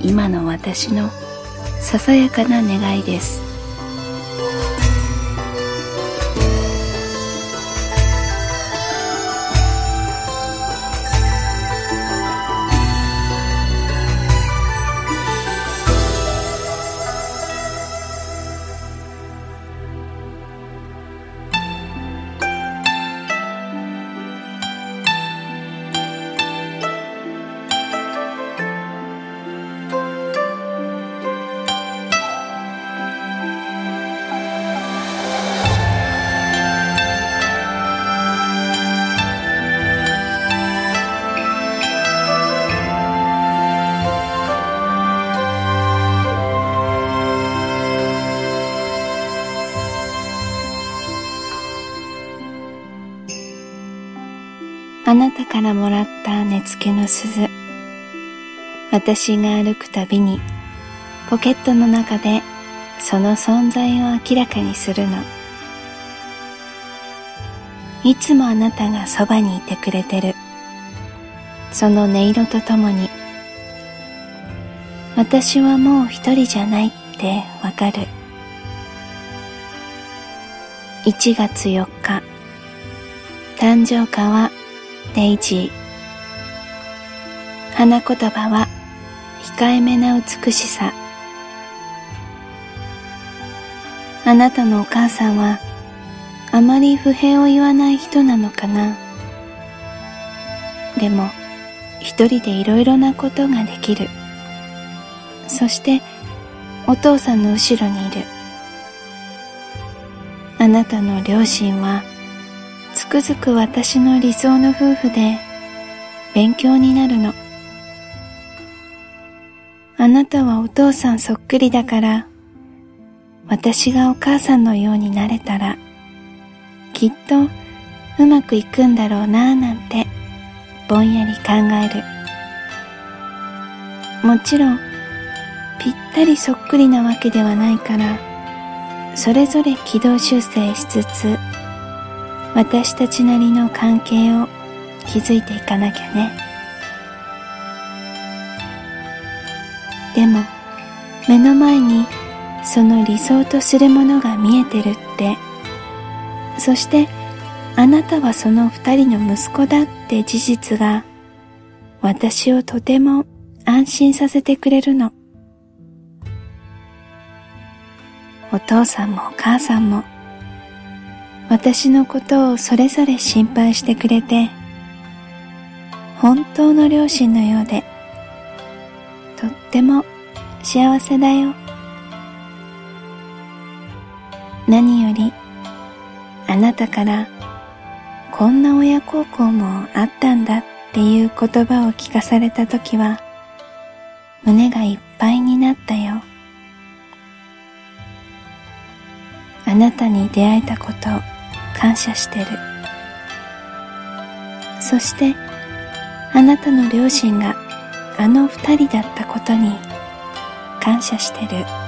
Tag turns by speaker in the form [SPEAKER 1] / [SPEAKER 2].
[SPEAKER 1] 今の私のささやかな願いです。あなたからもらった根付けの鈴。私が歩くたびにポケットの中でその存在を明らかにするの。いつもあなたがそばにいてくれてる。その音色とともに私はもう一人じゃないってわかる。1月4日誕生花はデイジー花言葉は控えめな美しさ。あなたのお母さんはあまり不平を言わない人なのかな。でも一人でいろいろなことができる。そしてお父さんの後ろにいる。あなたの両親はくづく私の理想の夫婦で勉強になるの。あなたはお父さんそっくりだから私がお母さんのようになれたらきっとうまくいくんだろうなぁなんてぼんやり考える。もちろんぴったりそっくりなわけではないからそれぞれ軌道修正しつつ私たちなりの関係を築いていかなきゃね。でも目の前にその理想とするものが見えてるってそしてあなたはその二人の息子だって事実が私をとても安心させてくれるの。お父さんもお母さんも私のことをそれぞれ心配してくれて本当の両親のようでとっても幸せだよ。何よりあなたからこんな親孝行もあったんだっていう言葉を聞かされた時は胸がいっぱいになったよ。あなたに出会えたこと感謝してる。そしてあなたの両親があの二人だったことに感謝してる。